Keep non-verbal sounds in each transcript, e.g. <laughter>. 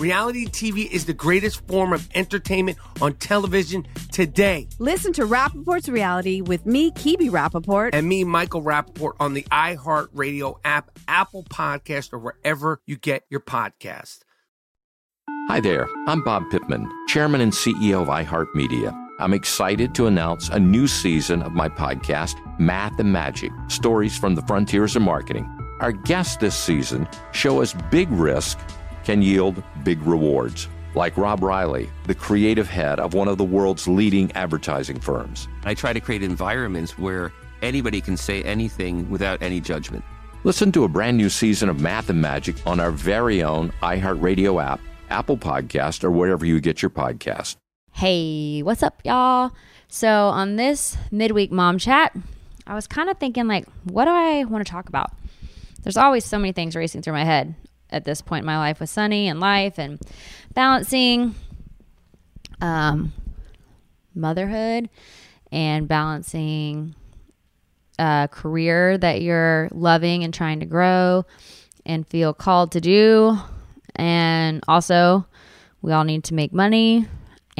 Reality TV is the greatest form of entertainment on television today. Listen to Rappaport's Reality with me, Kibi Rappaport. And me, Michael Rappaport, on the iHeartRadio app, Apple Podcast, or wherever you get your podcast. Hi there. I'm Bob Pittman, Chairman and CEO of iHeartMedia. I'm excited to announce a new season of my podcast, Math and Magic Stories from the Frontiers of Marketing. Our guests this season show us big risk can yield big rewards, like Rob Riley, the creative head of one of the world's leading advertising firms. I try to create environments where anybody can say anything without any judgment. Listen to a brand new season of Math and Magic on our very own iHeartRadio app, Apple Podcast, or wherever you get your podcast. Hey, what's up, y'all? So, on this midweek mom chat, I was kind of thinking, like, what do I want to talk about? There's always so many things racing through my head at this point in my life with Sunny and life and balancing um, motherhood and balancing a career that you're loving and trying to grow and feel called to do. And also, we all need to make money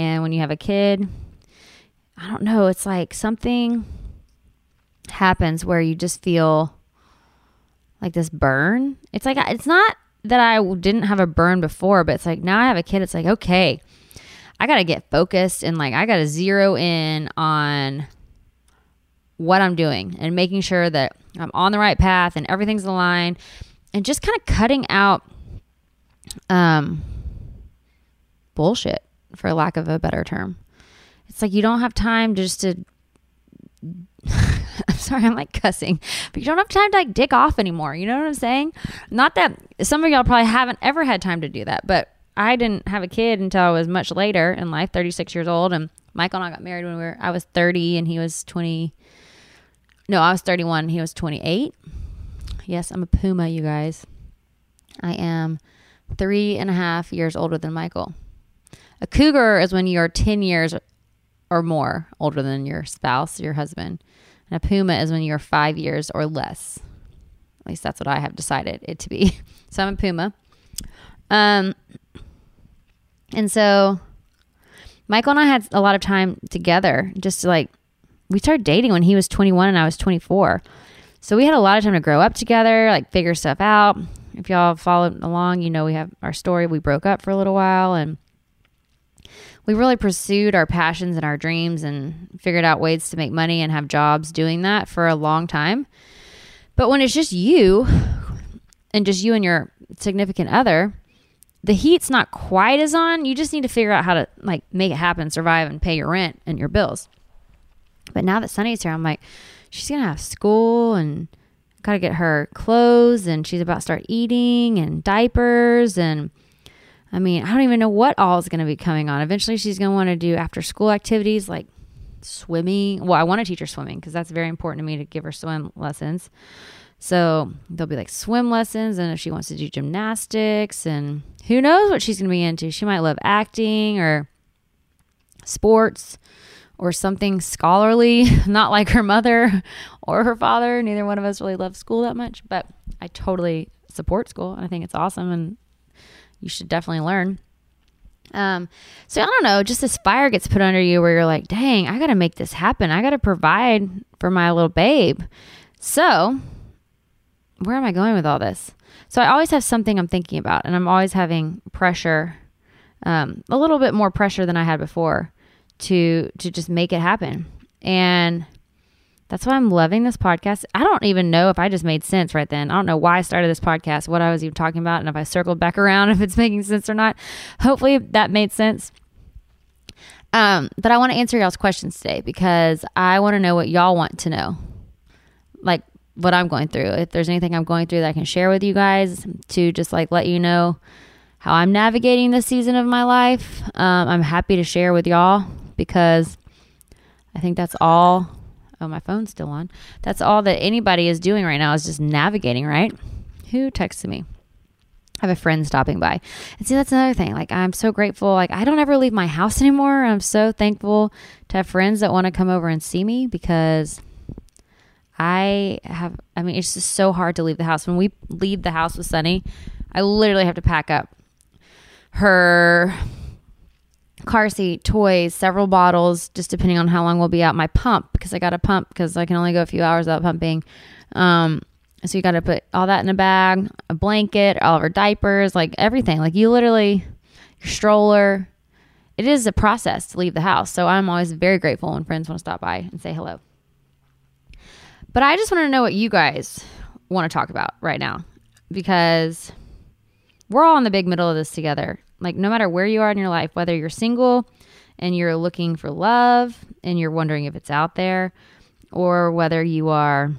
and when you have a kid, I don't know, it's like something happens where you just feel like this burn. It's like, it's not that I didn't have a burn before, but it's like now I have a kid. It's like, okay, I got to get focused and like I got to zero in on what I'm doing and making sure that I'm on the right path and everything's aligned and just kind of cutting out um bullshit for lack of a better term. It's like you don't have time just to <laughs> I'm sorry, I'm like cussing, but you don't have time to like dick off anymore. You know what I'm saying? Not that some of y'all probably haven't ever had time to do that, but I didn't have a kid until I was much later in life, 36 years old. And Michael and I got married when we were, I was 30 and he was 20. No, I was 31. He was 28. Yes, I'm a Puma, you guys. I am three and a half years older than Michael. A cougar is when you're 10 years or more older than your spouse, your husband. And a puma is when you're five years or less. At least that's what I have decided it to be. <laughs> So I'm a puma. Um, and so Michael and I had a lot of time together just to like, we started dating when he was 21 and I was 24. So we had a lot of time to grow up together, like figure stuff out. If y'all followed along, you know, we have our story. We broke up for a little while and we really pursued our passions and our dreams and figured out ways to make money and have jobs doing that for a long time. But when it's just you and just you and your significant other, the heat's not quite as on. You just need to figure out how to like make it happen, survive and pay your rent and your bills. But now that Sunny's here, I'm like, she's gonna have school and gotta get her clothes and she's about to start eating and diapers and I mean, I don't even know what all is going to be coming on. Eventually, she's going to want to do after school activities like swimming. Well, I want to teach her swimming because that's very important to me to give her swim lessons. So there'll be like swim lessons, and if she wants to do gymnastics, and who knows what she's going to be into. She might love acting or sports or something scholarly, <laughs> not like her mother <laughs> or her father. Neither one of us really love school that much, but I totally support school and I think it's awesome and you should definitely learn. Um, so I don't know, just this fire gets put under you where you're like, dang, I got to make this happen. I got to provide for my little babe. So, where am I going with all this? So, I always have something I'm thinking about, and I'm always having pressure, um, a little bit more pressure than I had before to to just make it happen. And That's why I'm loving this podcast. I don't even know if I just made sense right then. I don't know why I started this podcast, what I was even talking about, and if I circled back around, <laughs> if it's making sense or not. Hopefully that made sense. Um, but I want to answer y'all's questions today because I want to know what y'all want to know. Like what I'm going through. If there's anything I'm going through that I can share with you guys to just like let you know how I'm navigating this season of my life, um, I'm happy to share with y'all because I think that's all. Oh, my phone's still on. That's all that anybody is doing right now is just navigating, right? Who texted me? I have a friend stopping by. And see, that's another thing. Like, I'm so grateful. Like, I don't ever leave my house anymore. I'm so thankful to have friends that want to come over and see me because I have, I mean, it's just so hard to leave the house. When we leave the house with Sunny, I literally have to pack up her car seat, toys, several bottles, just depending on how long we'll be out. My pump, because I got a pump because I can only go a few hours without pumping. Um, so you got to put all that in a bag, a blanket, all of our diapers, like everything. Like you literally, your stroller. It is a process to leave the house. So I'm always very grateful when friends want to stop by and say hello. But I just want to know what you guys want to talk about right now because we're all in the big middle of this together. Like, no matter where you are in your life, whether you're single and you're looking for love and you're wondering if it's out there, or whether you are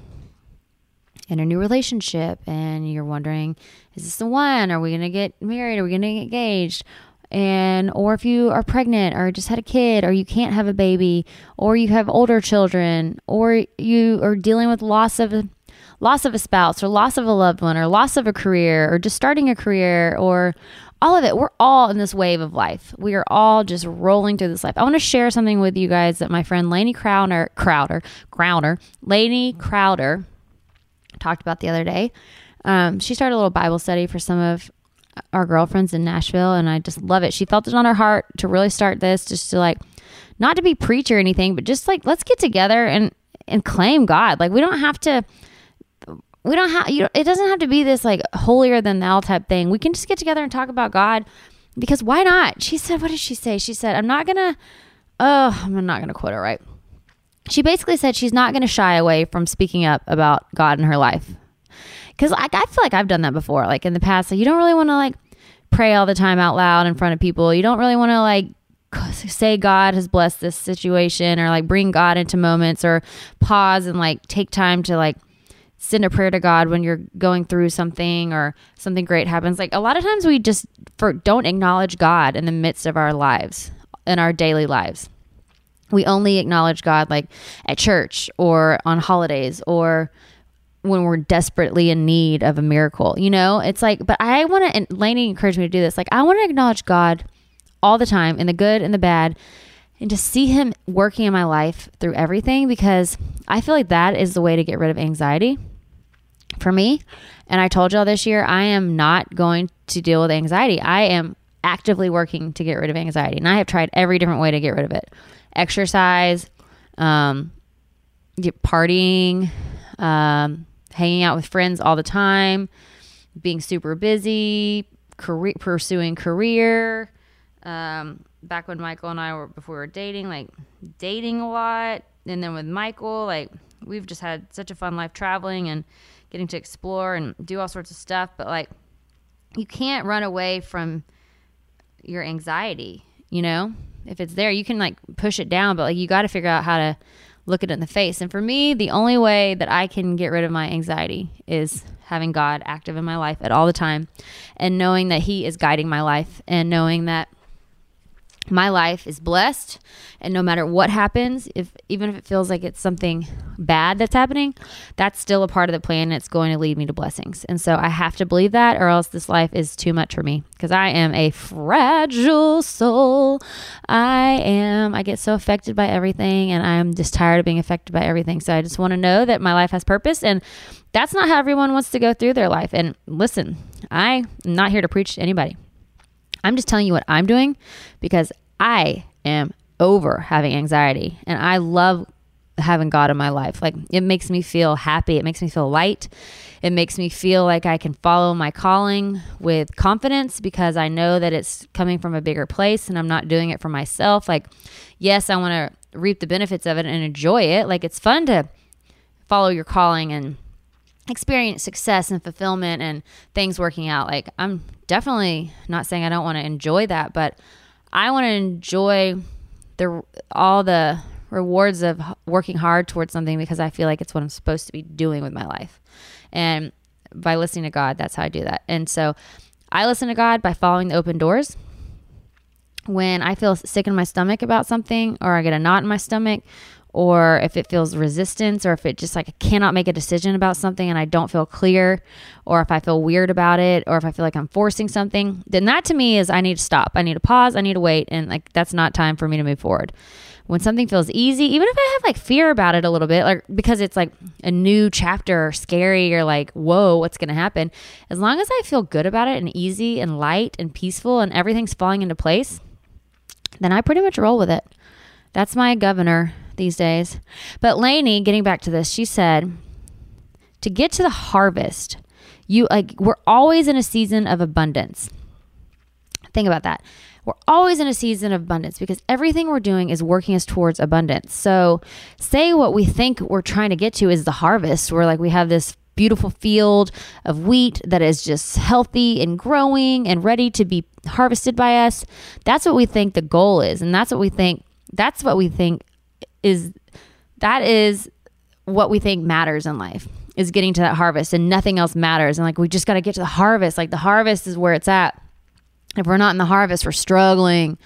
in a new relationship and you're wondering, is this the one? Are we going to get married? Are we going to get engaged? And, or if you are pregnant or just had a kid or you can't have a baby or you have older children or you are dealing with loss of loss of a spouse or loss of a loved one or loss of a career or just starting a career or all of it. We're all in this wave of life. We are all just rolling through this life. I want to share something with you guys that my friend Laney Crowder, Crowder, Crowder, Laney Crowder talked about the other day. Um, she started a little Bible study for some of our girlfriends in Nashville, and I just love it. She felt it on her heart to really start this, just to like, not to be preach or anything, but just like let's get together and and claim God. Like we don't have to. We don't have you. It doesn't have to be this like holier than thou type thing. We can just get together and talk about God, because why not? She said, "What did she say?" She said, "I'm not gonna." Oh, I'm not gonna quote her right she basically said she's not to shy away from speaking up about God in her life. Because like, I feel like I've done that before. Like in the past, like, you don't really want to like pray all the time out loud in front of people. You don't really want to like say God has blessed this situation or like bring God into moments or pause and like take time to like send a prayer to God when you're going through something or something great happens. Like a lot of times we just for don't acknowledge God in the midst of our lives, in our daily lives we only acknowledge God like at church or on holidays or when we're desperately in need of a miracle. You know, it's like, but I want to, and Laney encouraged me to do this. Like, I want to acknowledge God all the time in the good and the bad and to see Him working in my life through everything because I feel like that is the way to get rid of anxiety for me. And I told y'all this year, I am not going to deal with anxiety. I am actively working to get rid of anxiety. And I have tried every different way to get rid of it exercise, um, partying, um, hanging out with friends all the time, being super busy, career, pursuing career. Um, back when Michael and I were before we were dating, like dating a lot, and then with Michael, like we've just had such a fun life traveling and getting to explore and do all sorts of stuff. But like, you can't run away from your anxiety, you know? if it's there, you can like push it down, but like you got to figure out how to look it in the face. And for me, the only way that I can get rid of my anxiety is having God active in my life at all the time and knowing that He is guiding my life and knowing that my life is blessed and no matter what happens if even if it feels like it's something bad that's happening that's still a part of the plan it's going to lead me to blessings. And so i have to believe that or else this life is too much for me because i am a fragile soul. I am i get so affected by everything and i'm just tired of being affected by everything. So i just want to know that my life has purpose and that's not how everyone wants to go through their life. And listen i'm not here to preach to anybody I'm just telling you what I'm doing because I am over having anxiety and I love having God in my life. Like it makes me feel happy, it makes me feel light. It makes me feel like I can follow my calling with confidence because I know that it's coming from a bigger place and I'm not doing it for myself. Like yes, I want to reap the benefits of it and enjoy it. Like it's fun to follow your calling and experience success and fulfillment and things working out. Like I'm definitely not saying I don't want to enjoy that, but I want to enjoy the all the rewards of working hard towards something because I feel like it's what I'm supposed to be doing with my life. And by listening to God, that's how I do that. And so I listen to God by following the open doors. When I feel sick in my stomach about something, or I get a knot in my stomach, or if it feels resistance, or if it just like I cannot make a decision about something and I don't feel clear, or if I feel weird about it, or if I feel like I'm forcing something, then that to me is I need to stop. I need to pause. I need to wait. And like that's not time for me to move forward when something feels easy, even if I have like fear about it a little bit, like because it's like a new chapter or scary or like, whoa, what's to happen? As long as I feel good about it and easy and light and peaceful and everything's falling into place, then I pretty much roll with it. That's my governor these days. But Laney, getting back to this, she said, to get to the harvest, you like, we're always in a season of abundance. Think about that. We're always in a season of abundance because everything we're doing is working us towards abundance. So, say what we think we're trying to get to is the harvest. We're like, we have this beautiful field of wheat that is just healthy and growing and ready to be harvested by us. That's what we think the goal is. And that's what we think, that's what we think is, that is what we think matters in life is getting to that harvest and nothing else matters. And like, we just got to get to the harvest. Like, the harvest is where it's at if we're not in the harvest, we're struggling.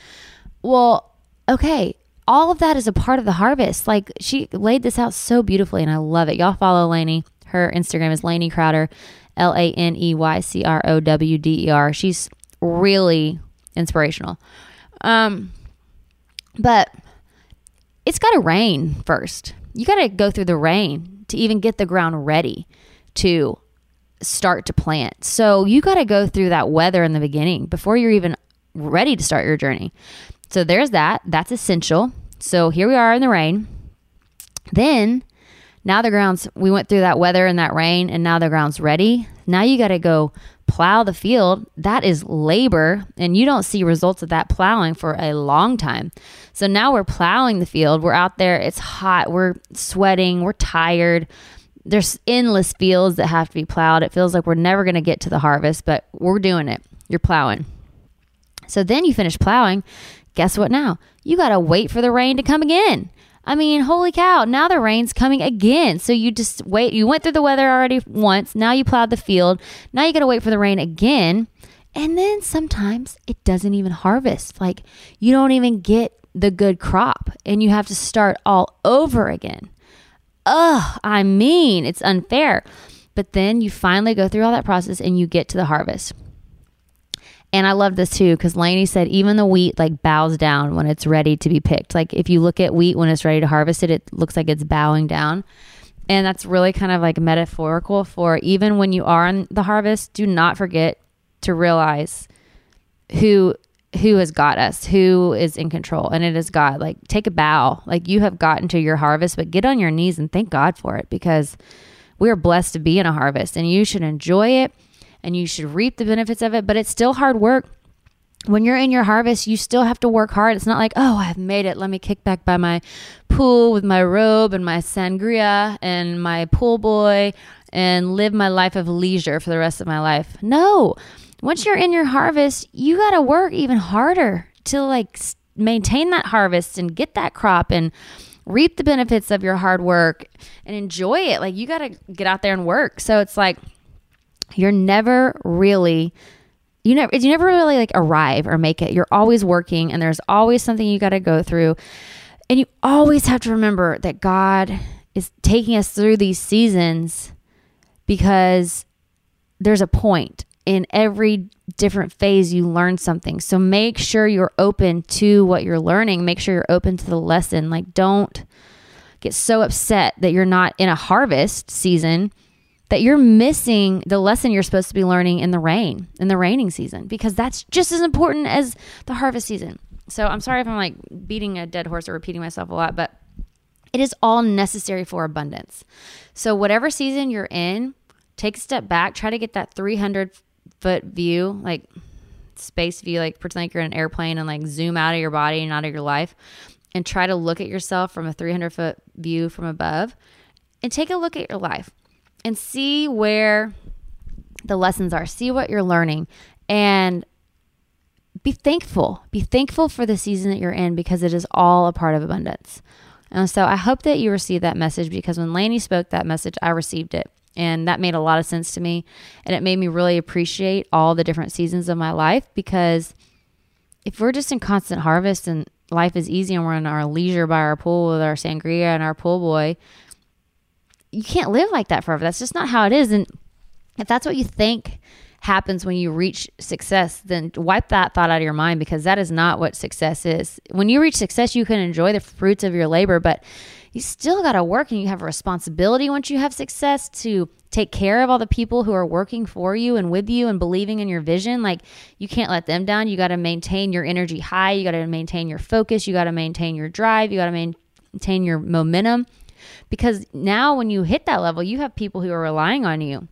Well, okay, all of that is a part of the harvest. Like she laid this out so beautifully, and I love it. Y'all follow Laney. Her Instagram is Laney Crowder, L A N E Y C R O W D E R. She's really inspirational. Um, but it's got to rain first. You got to go through the rain to even get the ground ready to start to plant. So you got to go through that weather in the beginning before you're even ready to start your journey. So there's that. That's essential. So here we are in the rain. Then now the ground's, we went through that weather and that rain, and now the ground's ready. Now you got to go plow the field. That is labor, and you don't see results of that plowing for a long time. So now we're plowing the field. We're out there, it's hot, we're sweating, we're tired there's endless fields that have to be plowed. It feels like we're never going to get to the harvest, but we're doing it. You're plowing. So then you finish plowing. Guess what now? You got to wait for the rain to come again. I mean, holy cow, now the rain's coming again. So you just wait. You went through the weather already once. Now you plowed the field. Now you got to wait for the rain again. And then sometimes it doesn't even harvest. Like you don't even get the good crop and you have to start all over again ugh, I mean, it's unfair. But then you finally go through all that process and you get to the harvest. And I love this too because Laney said even the wheat like bows down when it's ready to be picked. Like if you look at wheat when it's ready to harvest it, it looks like it's bowing down. And that's really kind of like metaphorical for even when you are in the harvest, do not forget to realize who who has got us, who is in control, and it is God. Like, take a bow. Like, you have gotten to your harvest, but get on your knees and thank God for it because we are blessed to be in a harvest and you should enjoy it and you should reap the benefits of it, but it's still hard work. When you're in your harvest, you still have to work hard. It's not like, oh, I've made it. Let me kick back by my pool with my robe and my sangria and my pool boy and live my life of leisure for the rest of my life. No, once you're in your harvest, you got to work even harder to like maintain that harvest and get that crop and reap the benefits of your hard work and enjoy it. Like you got to get out there and work. So it's like you're never really you never you never really like arrive or make it. You're always working and there's always something you got to go through. And you always have to remember that God is taking us through these seasons because there's a point in every different phase you learn something. So make sure you're open to what you're learning. Make sure you're open to the lesson. Like don't get so upset that you're not in a harvest season that you're missing the lesson you're supposed to be learning in the rain, in the raining season because that's just as important as the harvest season. So I'm sorry if I'm like beating a dead horse or repeating myself a lot, but it is all necessary for abundance. So whatever season you're in, take a step back, try to get that 300 foot view, like space view, like pretend like you're in an airplane and like zoom out of your body and out of your life and try to look at yourself from a 300 foot view from above and take a look at your life and see where the lessons are, see what you're learning, and be thankful. Be thankful for the season that you're in because it is all a part of abundance. And so I hope that you received that message because when Laney spoke that message, I received it. And that made a lot of sense to me. And it made me really appreciate all the different seasons of my life because if we're just in constant harvest and life is easy and we're in our leisure by our pool with our sangria and our pool boy, you can't live like that forever. That's just not how it is. And if that's what you think happens when you reach success, then wipe that thought out of your mind because that is not what success is. When you reach success, you can enjoy the fruits of your labor, but you still got to work and you have a responsibility once you have success to take care of all the people who are working for you and with you and believing in your vision. Like you can't let them down. You got to maintain your energy high. You got to maintain your focus. You got to maintain your drive. You got to maintain your momentum because now when you hit that level, you have people who are relying on you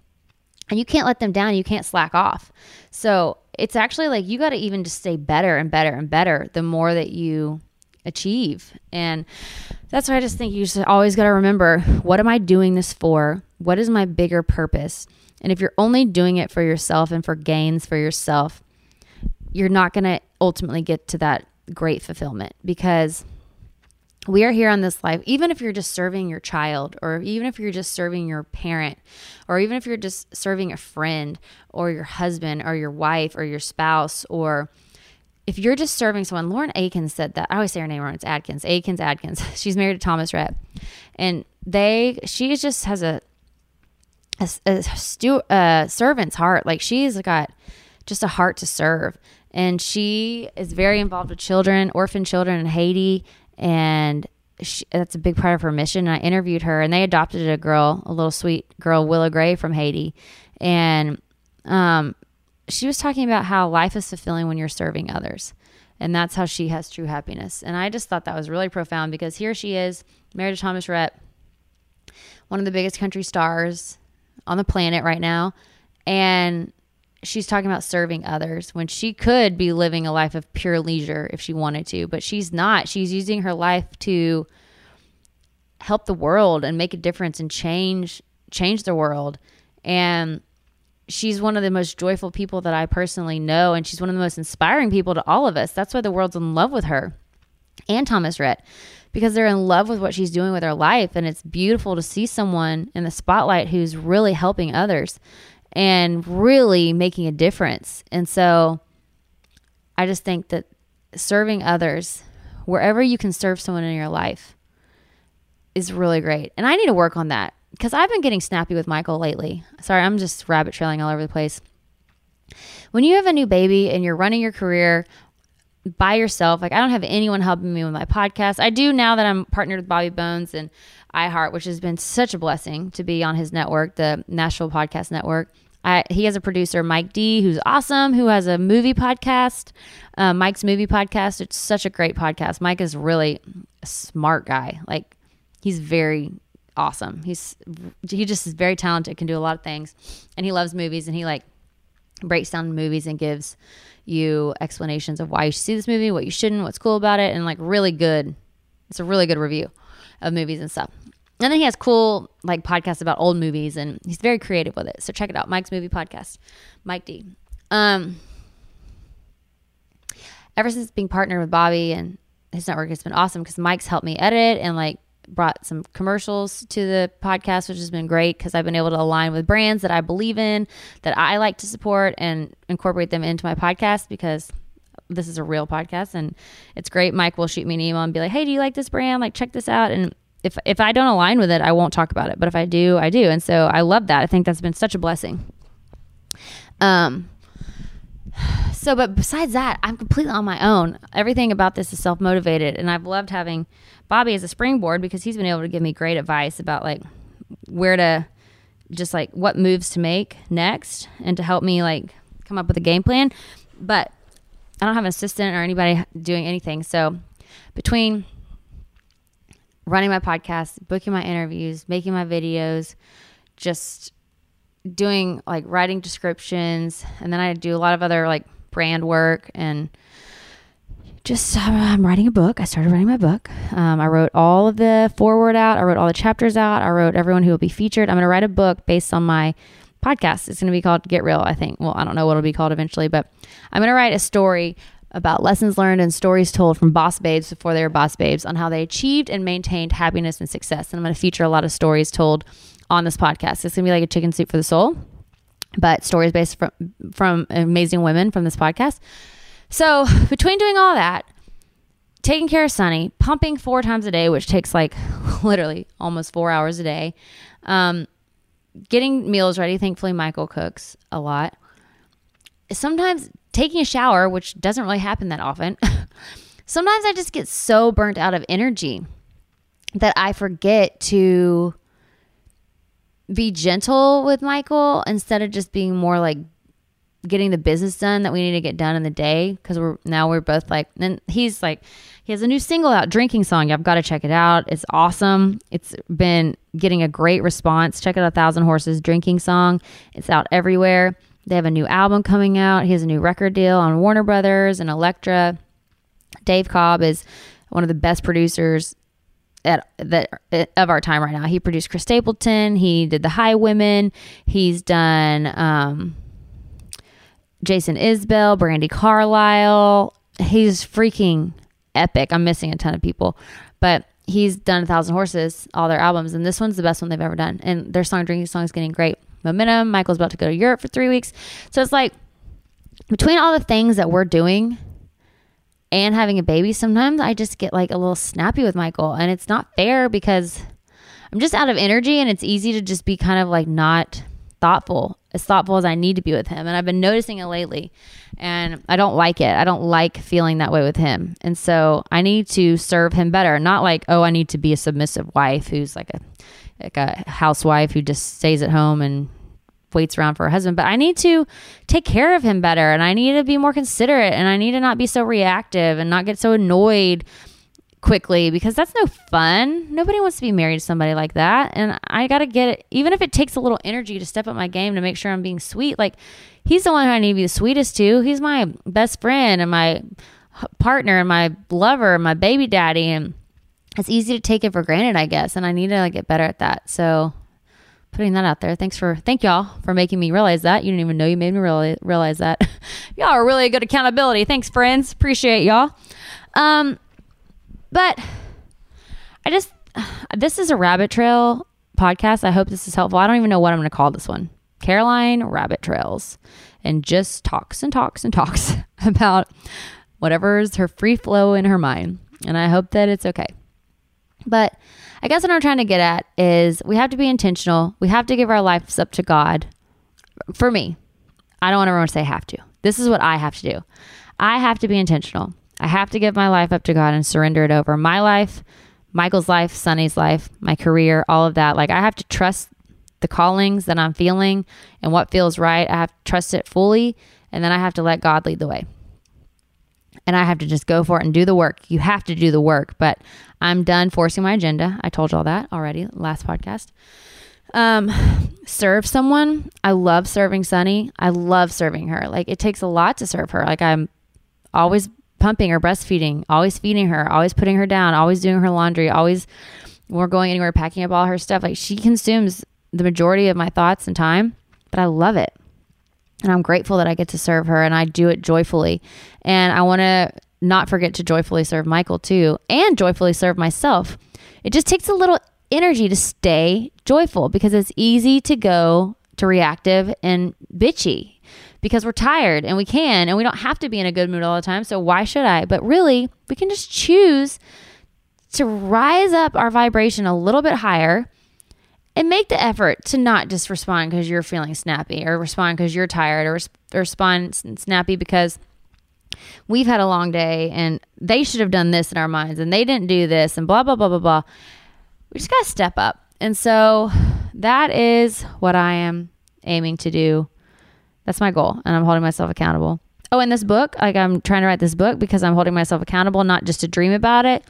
and you can't let them down. You can't slack off. So it's actually like you got to even just stay better and better and better the more that you achieve. And that's why I just think you just always got to remember what am I doing this for? What is my bigger purpose? And if you're only doing it for yourself and for gains for yourself, you're not going to ultimately get to that great fulfillment because we are here on this life, even if you're just serving your child, or even if you're just serving your parent, or even if you're just serving a friend, or your husband, or your wife, or your spouse, or if you're just serving someone, Lauren Akins said that. I always say her name wrong. It's Adkins. Akins Adkins. <laughs> She's married to Thomas Rhett, and they she just has a a, a stu- a servant's heart. Like she's got just a heart to serve, and she is very involved with children, orphan children in Haiti, and she, that's a big part of her mission. And I interviewed her, and they adopted a girl, a little sweet girl, Willow Gray from Haiti, and um, she was talking about how life is fulfilling when you're serving others. And that's how she has true happiness. And I just thought that was really profound because here she is, married to Thomas Rhett, one of the biggest country stars on the planet right now. And she's talking about serving others when she could be living a life of pure leisure if she wanted to, but she's not. She's using her life to help the world and make a difference and change change the world. And she's one of the most joyful people that I personally know, and she's one of the most inspiring people to all of us. That's why the world's in love with her and Thomas Rhett because they're in love with what she's doing with her life. And it's beautiful to see someone in the spotlight who's really helping others and really making a difference. And so I just think that serving others, wherever you can serve someone in your life, is really great. And I need to work on that because I've been getting snappy with Michael lately. Sorry, I'm just rabbit trailing all over the place. When you have a new baby and you're running your career by yourself, like I don't have anyone helping me with my podcast. I do now that I'm partnered with Bobby Bones and iHeart, which has been such a blessing to be on his network, the Nashville Podcast Network. I, he has a producer, Mike D, who's awesome, who has a movie podcast, uh, Mike's Movie Podcast. It's such a great podcast. Mike is really a smart guy. Like, he's very awesome. He's he just is very talented, can do a lot of things, and he loves movies. And he like breaks down movies and gives you explanations of why you should see this movie, what you shouldn't, what's cool about it, and like really good. It's a really good review of movies and stuff. And then he has cool like podcasts about old movies, and he's very creative with it. So check it out, Mike's Movie Podcast, Mike D. Um, ever since being partnered with Bobby and his network, it's been awesome because Mike's helped me edit and like brought some commercials to the podcast, which has been great because I've been able to align with brands that I believe in, that I like to support, and incorporate them into my podcast because this is a real podcast and it's great. Mike will shoot me an email and be like, "Hey, do you like this brand? Like, check this out." And if if I don't align with it, I won't talk about it. But if I do, I do. And so I love that. I think that's been such a blessing. Um. So, but besides that, I'm completely on my own. Everything about this is self motivated, and I've loved having Bobby as a springboard because he's been able to give me great advice about like where to just like what moves to make next and to help me like come up with a game plan. But I don't have an assistant or anybody doing anything. So between running my podcast, booking my interviews, making my videos, just doing like writing descriptions, and then I do a lot of other like brand work and just um, I'm writing a book. I started writing my book. Um, I wrote all of the foreword out. I wrote all the chapters out. I wrote everyone who will be featured. I'm going to write a book based on my podcast. It's going to be called Get Real, I think. Well, I don't know what it'll be called eventually, but I'm going to write a story about lessons learned and stories told from boss babes before they were boss babes on how they achieved and maintained happiness and success. And I'm going to feature a lot of stories told on this podcast. It's going to be like a chicken soup for the soul, but stories based from from amazing women from this podcast. So between doing all that, taking care of Sunny, pumping four times a day, which takes like <laughs> literally almost four hours a day, um, getting meals ready. Thankfully, Michael cooks a lot. Sometimes taking a shower, which doesn't really happen that often. <laughs> Sometimes I just get so burnt out of energy that I forget to be gentle with Michael instead of just being more like getting the business done that we need to get done in the day. Because we're now we're both like and he's like he has a new single out drinking song. I've got to check it out. It's awesome. It's been getting a great response. Check out a thousand horses drinking song. It's out everywhere they have a new album coming out. He has a new record deal on warner brothers and elektra. Dave cobb is one of the best producers at that of our time right now. He produced chris stapleton. He did the Highwomen he's done um Jason Isbell, Brandi Carlile. He's freaking epic. I'm missing a ton of people, but he's done a thousand horses, all their albums, and this one's the best one they've ever done. And their song drinking song is getting great momentum. Michael's about to go to Europe for three weeks, so it's like between all the things that we're doing and having a baby, sometimes I just get like a little snappy with Michael, and it's not fair because I'm just out of energy, and it's easy to just be kind of like not thoughtful, as thoughtful as I need to be with him. And I've been noticing it lately. And I don't like it. I don't like feeling that way with him. And so I need to serve him better. Not like, oh, I need to be a submissive wife who's like a like a housewife who just stays at home and waits around for her husband, but I need to take care of him better and I need to be more considerate and I need to not be so reactive and not get so annoyed quickly because that's no fun. Nobody wants to be married to somebody like that. And I got to get it, even if it takes a little energy to step up my game to make sure I'm being sweet. Like, he's the one who I need to be the sweetest to. He's my best friend and my partner and my lover and my baby daddy. And it's easy to take it for granted, I guess. And I need to like, get better at that. So, putting that out there. Thanks for, thank y'all for making me realize that. You didn't even know you made me realize, realize that. <laughs> y'all are really good accountability. Thanks, friends. Appreciate y'all. Um, but I just, <sighs> this is a rabbit trail podcast. I hope this is helpful. I don't even know what I'm going to call this one Caroline Rabbit Trails and just talks and talks and talks <laughs> about whatever's her free flow in her mind. And I hope that it's okay. But I guess what I'm trying to get at is we have to be intentional. We have to give our lives up to God. For me, I don't want everyone to say have to. This is what I have to do. I have to be intentional. I have to give my life up to God and surrender it over. My life, Michael's life, Sunny's life, my career, all of that. Like I have to trust the callings that I'm feeling and what feels right. I have to trust it fully and then I have to let God lead the way. And I have to just go for it and do the work. You have to do the work, but I'm done forcing my agenda. I told you all that already last podcast. Um, serve someone. I love serving Sunny. I love serving her. Like it takes a lot to serve her. Like I'm always pumping or breastfeeding, always feeding her, always putting her down, always doing her laundry, always we're going anywhere, packing up all her stuff. Like she consumes the majority of my thoughts and time, but I love it. And I'm grateful that I get to serve her and I do it joyfully. And I want to not forget to joyfully serve Michael too and joyfully serve myself. It just takes a little energy to stay joyful because it's easy to go to reactive and bitchy because we're tired and we can and we don't have to be in a good mood all the time. So why should I? But really, we can just choose to rise up our vibration a little bit higher and make the effort to not just respond because you're feeling snappy or respond because you're tired or, or respond snappy because we've had a long day and they should have done this in our minds and they didn't do this and blah, blah, blah, blah, blah. We just got to step up. And so that is what I am aiming to do that's my goal, and I'm holding myself accountable. Oh, in this book, like I'm trying to write this book because I'm holding myself accountable, not just to dream about it,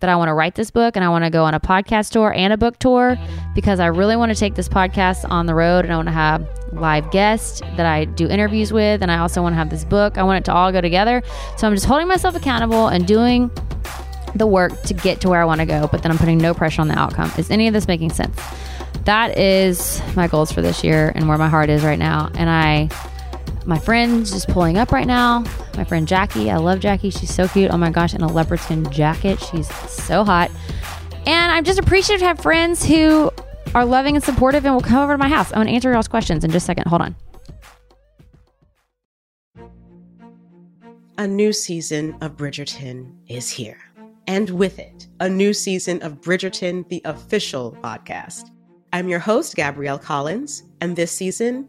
that I want to write this book and I want to go on a podcast tour and a book tour because I really want to take this podcast on the road and I want to have live guests that I do interviews with and I also want to have this book. I want it to all go together. So I'm just holding myself accountable and doing the work to get to where I want to go, but then I'm putting no pressure on the outcome. Is any of this making sense? That is my goals for this year and where my heart is right now. And I my friend's just pulling up right now. My friend Jackie, I love Jackie. She's so cute. Oh my gosh, in a leopard skin jacket. She's so hot. And I'm just appreciative to have friends who are loving and supportive and will come over to my house. I'm going to answer y'all's questions in just a second. Hold on. A new season of Bridgerton is here. And with it, a new season of Bridgerton, the official podcast. I'm your host, Gabrielle Collins, and this season,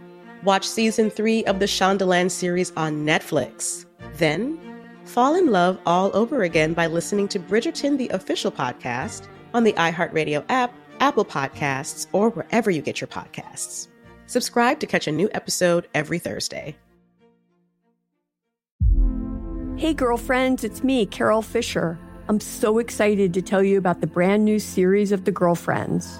Watch season three of the Shondaland series on Netflix. Then, fall in love all over again by listening to Bridgerton, the official podcast, on the iHeartRadio app, Apple Podcasts, or wherever you get your podcasts. Subscribe to catch a new episode every Thursday. Hey, girlfriends, it's me, Carol Fisher. I'm so excited to tell you about the brand new series of The Girlfriends.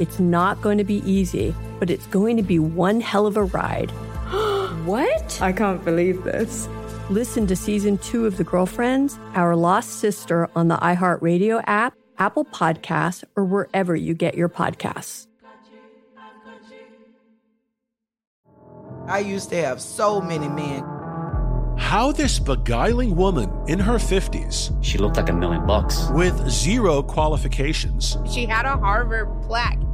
It's not going to be easy but it's going to be one hell of a ride. <gasps> what? I can't believe this. Listen to season two of The Girlfriends, Our Lost Sister on the iHeartRadio app, Apple Podcasts, or wherever you get your podcasts. I used to have so many men. How this beguiling woman in her 50s. She looked like a million bucks. With zero qualifications. She had a Harvard plaque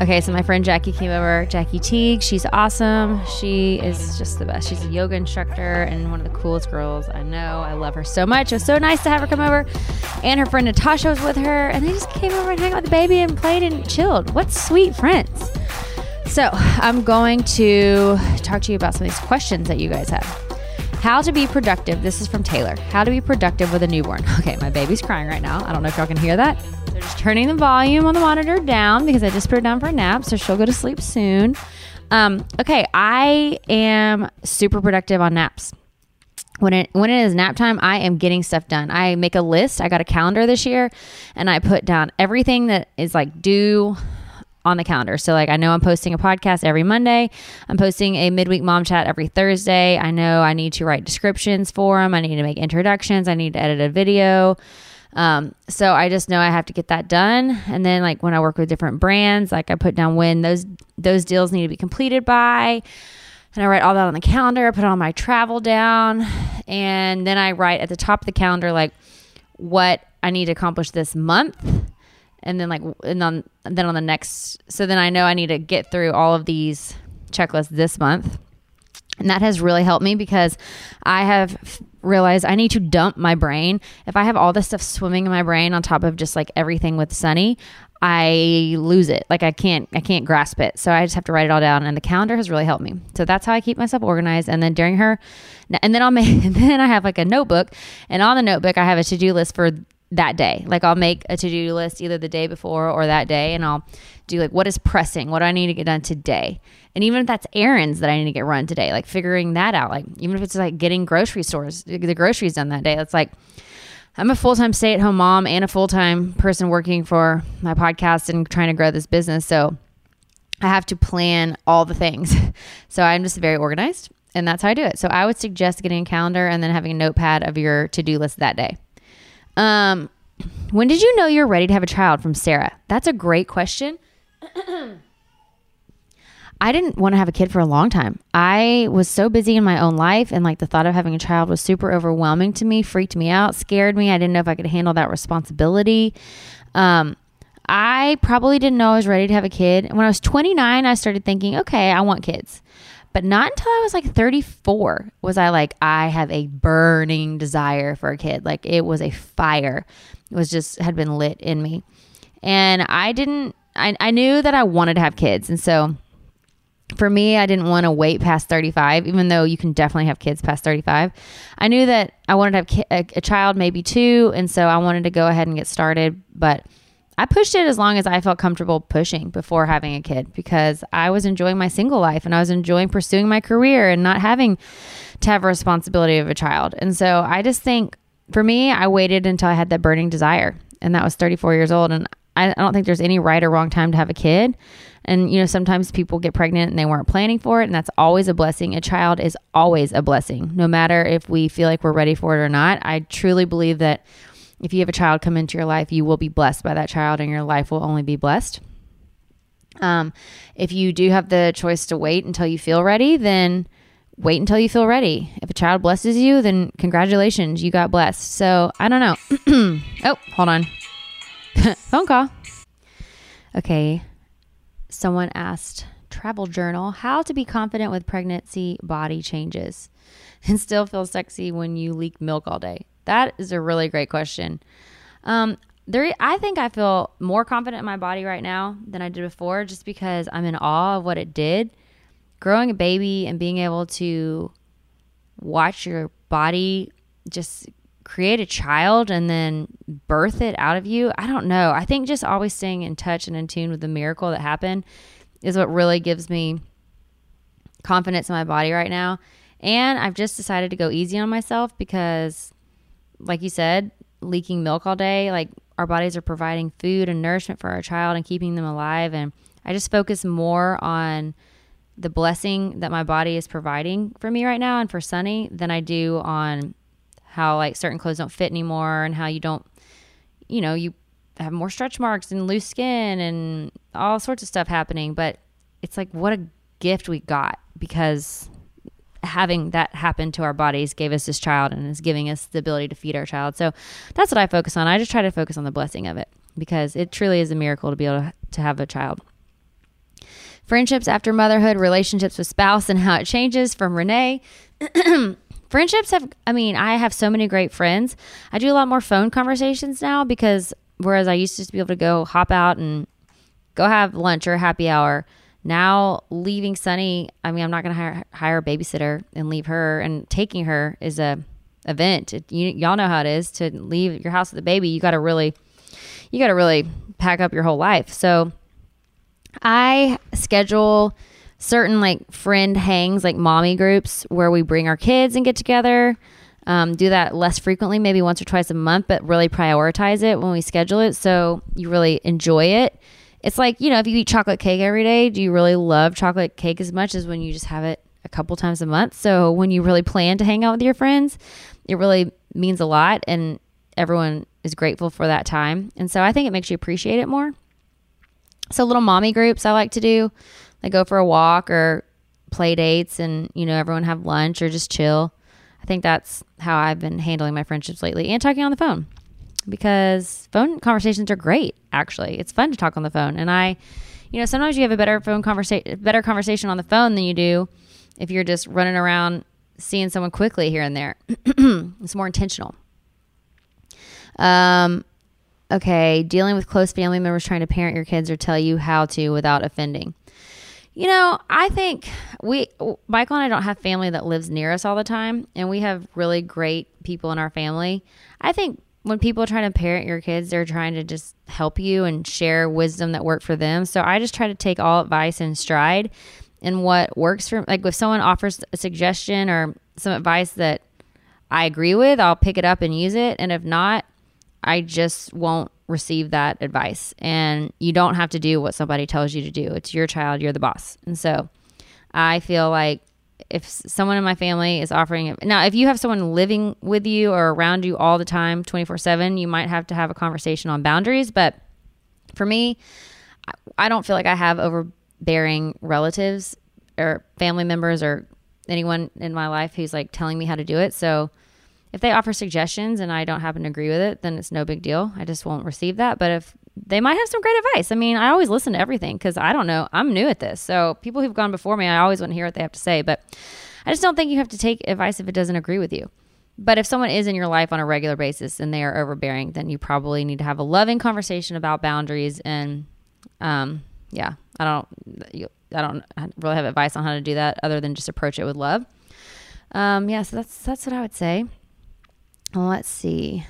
Okay, so my friend Jackie came over. Jackie Teague, she's awesome. She is just the best. She's a yoga instructor and one of the coolest girls I know. I love her so much. It was so nice to have her come over. And her friend Natasha was with her, and they just came over and hung out with the baby and played and chilled. What sweet friends. So, I'm going to talk to you about some of these questions that you guys have. How to be productive. This is from Taylor. How to be productive with a newborn. <laughs> Okay, my baby's crying right now. I don't know if y'all can hear that. Turning the volume on the monitor down because I just put her down for a nap, so she'll go to sleep soon. Um, okay, I am super productive on naps. When it when it is nap time, I am getting stuff done. I make a list. I got a calendar this year, and I put down everything that is like due on the calendar. So like I know I'm posting a podcast every Monday. I'm posting a midweek mom chat every Thursday. I know I need to write descriptions for them. I need to make introductions. I need to edit a video. Um, so I just know I have to get that done. And then like when I work with different brands, like I put down when those those deals need to be completed by. And I write all that on the calendar, I put all my travel down, and then I write at the top of the calendar like what I need to accomplish this month. And then like and and then on the next so then I know I need to get through all of these checklists this month. And that has really helped me because I have realized I need to dump my brain. If I have all this stuff swimming in my brain on top of just like everything with Sunny, I lose it. Like I can't I can't grasp it. So I just have to write it all down and the calendar has really helped me. So that's how I keep myself organized and then during her and then I'll <laughs> then I have like a notebook and on the notebook I have a to-do list for that day. Like I'll make a to-do list either the day before or that day and I'll do like what is pressing? What do I need to get done today? And even if that's errands that I need to get run today, like figuring that out. Like even if it's like getting grocery stores, the groceries done that day. That's like I'm a full time stay at home mom and a full time person working for my podcast and trying to grow this business. So I have to plan all the things. <laughs> so I'm just very organized and that's how I do it. So I would suggest getting a calendar and then having a notepad of your to do list that day. Um, when did you know you're ready to have a child from Sarah? That's a great question. <clears throat> I didn't want to have a kid for a long time. I was so busy in my own life, and like the thought of having a child was super overwhelming to me, freaked me out, scared me. I didn't know if I could handle that responsibility. Um, I probably didn't know I was ready to have a kid. And when I was 29, I started thinking, okay, I want kids. But not until I was like 34 was I like, I have a burning desire for a kid. Like it was a fire. It was just had been lit in me. And I didn't, I, I knew that I wanted to have kids. And so for me, I didn't want to wait past 35, even though you can definitely have kids past 35. I knew that I wanted to have a, a, child, maybe two. And so I wanted to go ahead and get started. But I pushed it as long as I felt comfortable pushing before having a kid because I was enjoying my single life and I was enjoying pursuing my career and not having to have a responsibility of a child. And so I just think for me, I waited until I had that burning desire. And that was 34 years old. And I don't think there's any right or wrong time to have a kid. And, you know, sometimes people get pregnant and they weren't planning for it, and that's always a blessing. A child is always a blessing, no matter if we feel like we're ready for it or not. I truly believe that if you have a child come into your life, you will be blessed by that child, and your life will only be blessed. Um, if you do have the choice to wait until you feel ready, then wait until you feel ready. If a child blesses you, then congratulations, you got blessed. So I don't know. <clears throat> oh, hold on. <laughs> Phone call. Okay. Someone asked Travel Journal how to be confident with pregnancy body changes <laughs> and still feel sexy when you leak milk all day. That is a really great question. Um, there, I think I feel more confident in my body right now than I did before, just because I'm in awe of what it did. Growing a baby and being able to watch your body just create a child and then birth it out of you. I don't know. I think just always staying in touch and in tune with the miracle that happened is what really gives me confidence in my body right now. And I've just decided to go easy on myself because, like you said, leaking milk all day, like our bodies are providing food and nourishment for our child and keeping them alive. And I just focus more on the blessing that my body is providing for me right now and for Sunny than I do on how like certain clothes don't fit anymore and how you don't you know you have more stretch marks and loose skin and all sorts of stuff happening but it's like what a gift we got because having that happen to our bodies gave us this child and is giving us the ability to feed our child. So that's what i focus on. I just try to focus on the blessing of it because it truly is a miracle to be able to, have a child. Friendships after motherhood relationships with spouse and how it changes from renee. <clears throat> Friendships have i mean i have so many great friends. I do a lot more phone conversations now because whereas i used to be able to go hop out and go have lunch or happy hour now leaving sunny i mean i'm not going to hire, hire a babysitter and leave her and taking her is a event it, you, y'all know how it is to leave your house with a baby you got to really you got to really pack up your whole life so i schedule certain like friend hangs, like mommy groups, where we bring our kids and get together. Um, do that less frequently, maybe once or twice a month, but really prioritize it when we schedule it so you really enjoy it. It's like, you know, if you eat chocolate cake every day, do you really love chocolate cake as much as when you just have it a couple times a month? So when you really plan to hang out with your friends, it really means a lot and everyone is grateful for that time. And so I think it makes you appreciate it more. So little mommy groups I like to do, like go for a walk or play dates and, you know, everyone have lunch or just chill. I think that's how I've been handling my friendships lately and talking on the phone because phone conversations are great actually. It's fun to talk on the phone and I you know, sometimes you have a better phone conversation better conversation on the phone than you do if you're just running around seeing someone quickly here and there. <clears throat> it's more intentional. Um, okay, dealing with close family members trying to parent your kids or tell you how to without offending. You know, I think we, Michael and I don't have family that lives near us all the time, and we have really great people in our family. I think when people are trying to parent your kids, they're trying to just help you and share wisdom that worked for them. So I just try to take all advice in stride and what works for like if someone offers a suggestion or some advice that I agree with, I'll pick it up and use it. And if not, I just won't receive that advice. And you don't have to do what somebody tells you to do. It's your child, you're the boss. And so I feel like if someone in my family is offering it, now if you have someone living with you or around you all the time 24/7 you might have to have a conversation on boundaries but for me I don't feel like I have overbearing relatives or family members or anyone in my life who's like telling me how to do it so if they offer suggestions and I don't happen to agree with it, then it's no big deal. I just won't receive that. But if they might have some great advice. I mean, I always listen to everything because I don't know. I'm new at this. So people who've gone before me, I always want to hear what they have to say. But I just don't think you have to take advice if it doesn't agree with you. But if someone is in your life on a regular basis and they are overbearing, then you probably need to have a loving conversation about boundaries. And um, yeah, I don't, I don't really have advice on how to do that other than just approach it with love. Um, yeah, so that's that's what I would say. Let's see.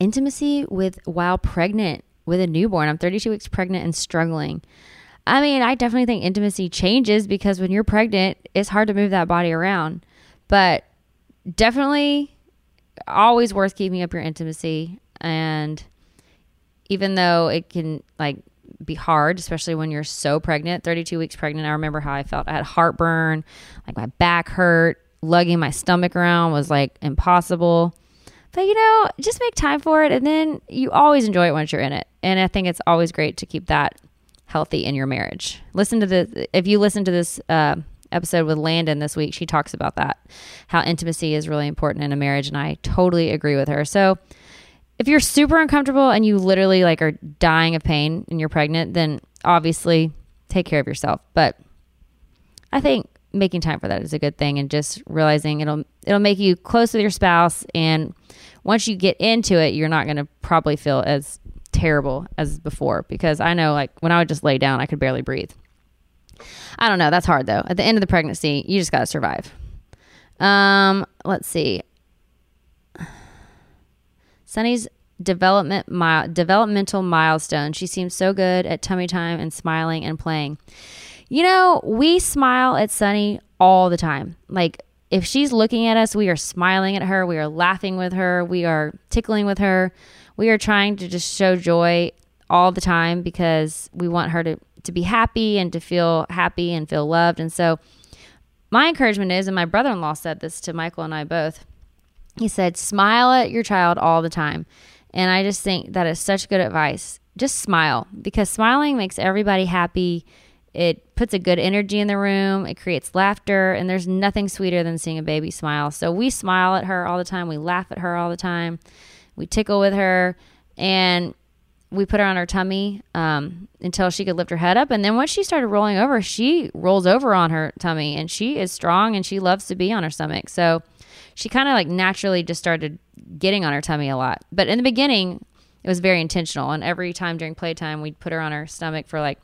Intimacy with while pregnant with a newborn. I'm 32 weeks pregnant and struggling. I mean, I definitely think intimacy changes because when you're pregnant, it's hard to move that body around. But definitely always worth keeping up your intimacy and even though it can like be hard, especially when you're so pregnant, 32 weeks pregnant. I remember how I felt. I had heartburn, like my back hurt, lugging my stomach around was like impossible. But you know, just make time for it and then you always enjoy it once you're in it. And I think it's always great to keep that healthy in your marriage. Listen to the if you listen to this uh, episode with Landon this week, she talks about that. How intimacy is really important in a marriage and I totally agree with her. So if you're super uncomfortable and you literally like are dying of pain and you're pregnant, then obviously take care of yourself. But I think making time for that is a good thing and just realizing it'll it'll make you close with your spouse and once you get into it you're not going to probably feel as terrible as before because I know like when I would just lay down I could barely breathe. I don't know, that's hard though. At the end of the pregnancy, you just got to survive. Um, let's see. Sunny's development mile, developmental milestone. She seems so good at tummy time and smiling and playing. You know, we smile at Sunny all the time. Like if she's looking at us, we are smiling at her, we are laughing with her, we are tickling with her. We are trying to just show joy all the time because we want her to to be happy and to feel happy and feel loved. And so my encouragement is and my brother-in-law said this to Michael and I both. He said, "Smile at your child all the time." And I just think that is such good advice. Just smile because smiling makes everybody happy it puts a good energy in the room. It creates laughter, and there's nothing sweeter than seeing a baby smile. So we smile at her all the time. We laugh at her all the time. We tickle with her, and we put her on her tummy um, until she could lift her head up. And then once she started rolling over, she rolls over on her tummy, and she is strong and she loves to be on her stomach. So she kind of like naturally just started getting on her tummy a lot. But in the beginning, it was very intentional. And every time during playtime, we'd put her on her stomach for like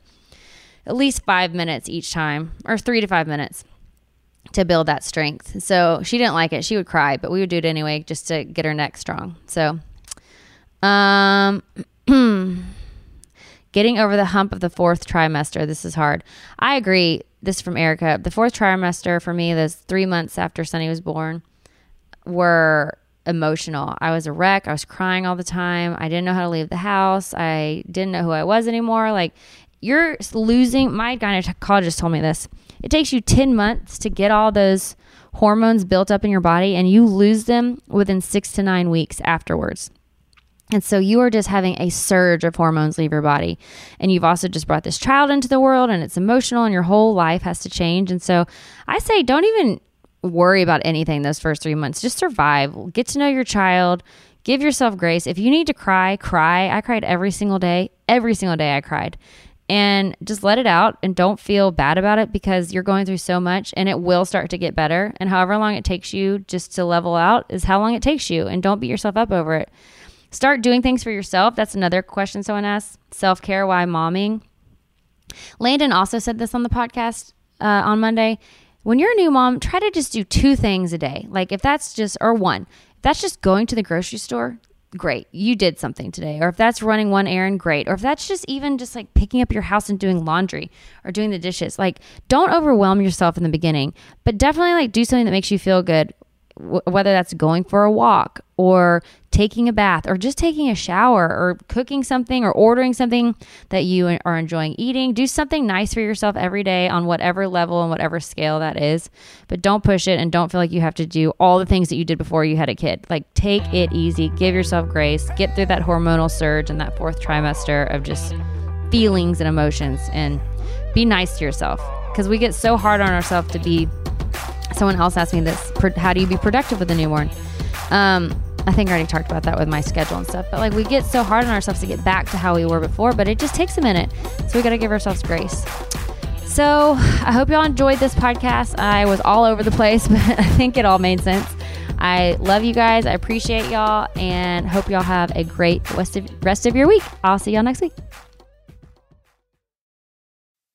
at least five minutes each time, or three to five minutes to build that strength. So she didn't like it. She would cry, but we would do it anyway just to get her neck strong. So, um, <clears throat> getting over the hump of the fourth trimester. This is hard. I agree. This is from Erica. The fourth trimester for me, those three months after Sunny was born, were emotional. I was a wreck. I was crying all the time. I didn't know how to leave the house. I didn't know who I was anymore. Like you're losing. My gynecologist told me this. It takes you 10 months to get all those hormones built up in your body, and you lose them within six to nine weeks afterwards. And so you are just having a surge of hormones leave your body. And you've also just brought this child into the world and it's emotional and your whole life has to change. And so I say don't even worry about anything those first three months. Just survive. Get to know your child. Give yourself grace. If you need to cry, cry. I cried every single day. Every single day I cried. And just let it out and don't feel bad about it because you're going through so much and it will start to get better. And however long it takes you just to level out is how long it takes you. And don't beat yourself up over it. Start doing things for yourself. That's another question someone asked. Self care, why momming? Landon also said this on the podcast uh, on Monday. When you're a new mom, try to just do two things a day. Like if that's just, or one, if that's just going to the grocery store, great. You did something today. Or if that's running one errand, great. Or if that's just even just like picking up your house and doing laundry or doing the dishes, like don't overwhelm yourself in the beginning, but definitely like do something that makes you feel good whether that's going for a walk or taking a bath or just taking a shower or cooking something or ordering something that you are enjoying eating. Do something nice for yourself every day on whatever level and whatever scale that is. But don't push it and don't feel like you have to do all the things that you did before you had a kid. Like take it easy, give yourself grace, get through that hormonal surge and that fourth trimester of just feelings and emotions and be nice to yourself because we get so hard on ourselves to be someone else asked me this how do you be productive with a newborn? Um, i think i already talked about that with my schedule and stuff but like we get so hard on ourselves to get back to how we were before but it just takes a minute so we got to give ourselves grace. So i hope y'all enjoyed this podcast. I was all over the place <laughs> but i think it all made sense. I love you guys i appreciate y'all and hope y'all have a great rest of, rest of your week. I'll see y'all next week